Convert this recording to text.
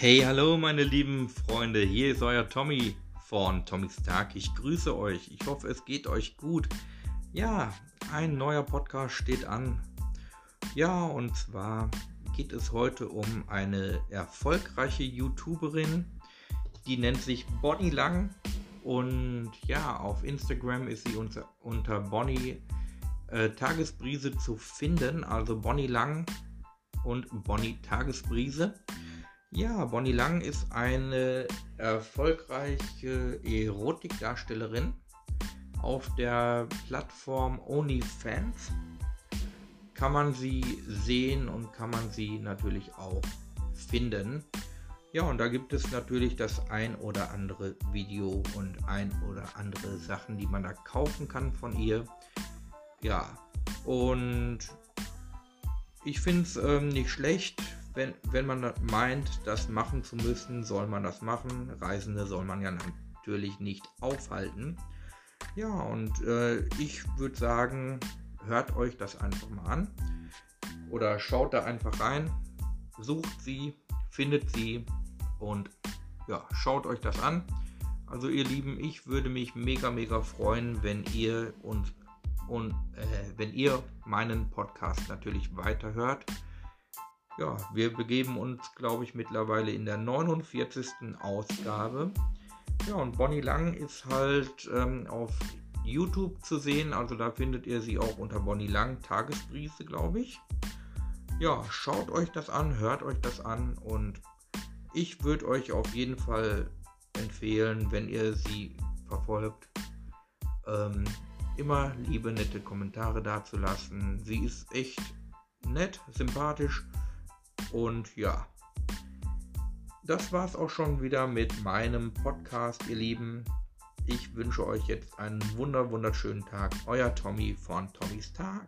Hey, hallo meine lieben Freunde, hier ist euer Tommy von Tommys Tag. Ich grüße euch. Ich hoffe, es geht euch gut. Ja, ein neuer Podcast steht an. Ja, und zwar geht es heute um eine erfolgreiche YouTuberin, die nennt sich Bonnie Lang. Und ja, auf Instagram ist sie unter, unter Bonnie äh, Tagesbrise zu finden. Also Bonnie Lang und Bonnie Tagesbrise. Ja, Bonnie Lang ist eine erfolgreiche Erotikdarstellerin auf der Plattform OnlyFans. Kann man sie sehen und kann man sie natürlich auch finden. Ja, und da gibt es natürlich das ein oder andere Video und ein oder andere Sachen, die man da kaufen kann von ihr. Ja, und ich finde es ähm, nicht schlecht, wenn, wenn man meint, das machen zu müssen, soll man das machen. Reisende soll man ja natürlich nicht aufhalten. Ja, und äh, ich würde sagen, hört euch das einfach mal an. Oder schaut da einfach rein, sucht sie, findet sie und ja, schaut euch das an. Also ihr Lieben, ich würde mich mega, mega freuen, wenn ihr uns und äh, wenn ihr meinen Podcast natürlich weiterhört ja, wir begeben uns, glaube ich, mittlerweile in der 49. Ausgabe. Ja, und Bonnie Lang ist halt ähm, auf YouTube zu sehen. Also da findet ihr sie auch unter Bonnie Lang Tagesbrise, glaube ich. Ja, schaut euch das an, hört euch das an und ich würde euch auf jeden Fall empfehlen, wenn ihr sie verfolgt, ähm, immer liebe, nette Kommentare dazulassen. Sie ist echt nett, sympathisch und ja, das war es auch schon wieder mit meinem Podcast, ihr Lieben. Ich wünsche euch jetzt einen wunder wunderschönen Tag. Euer Tommy von Tommys Tag.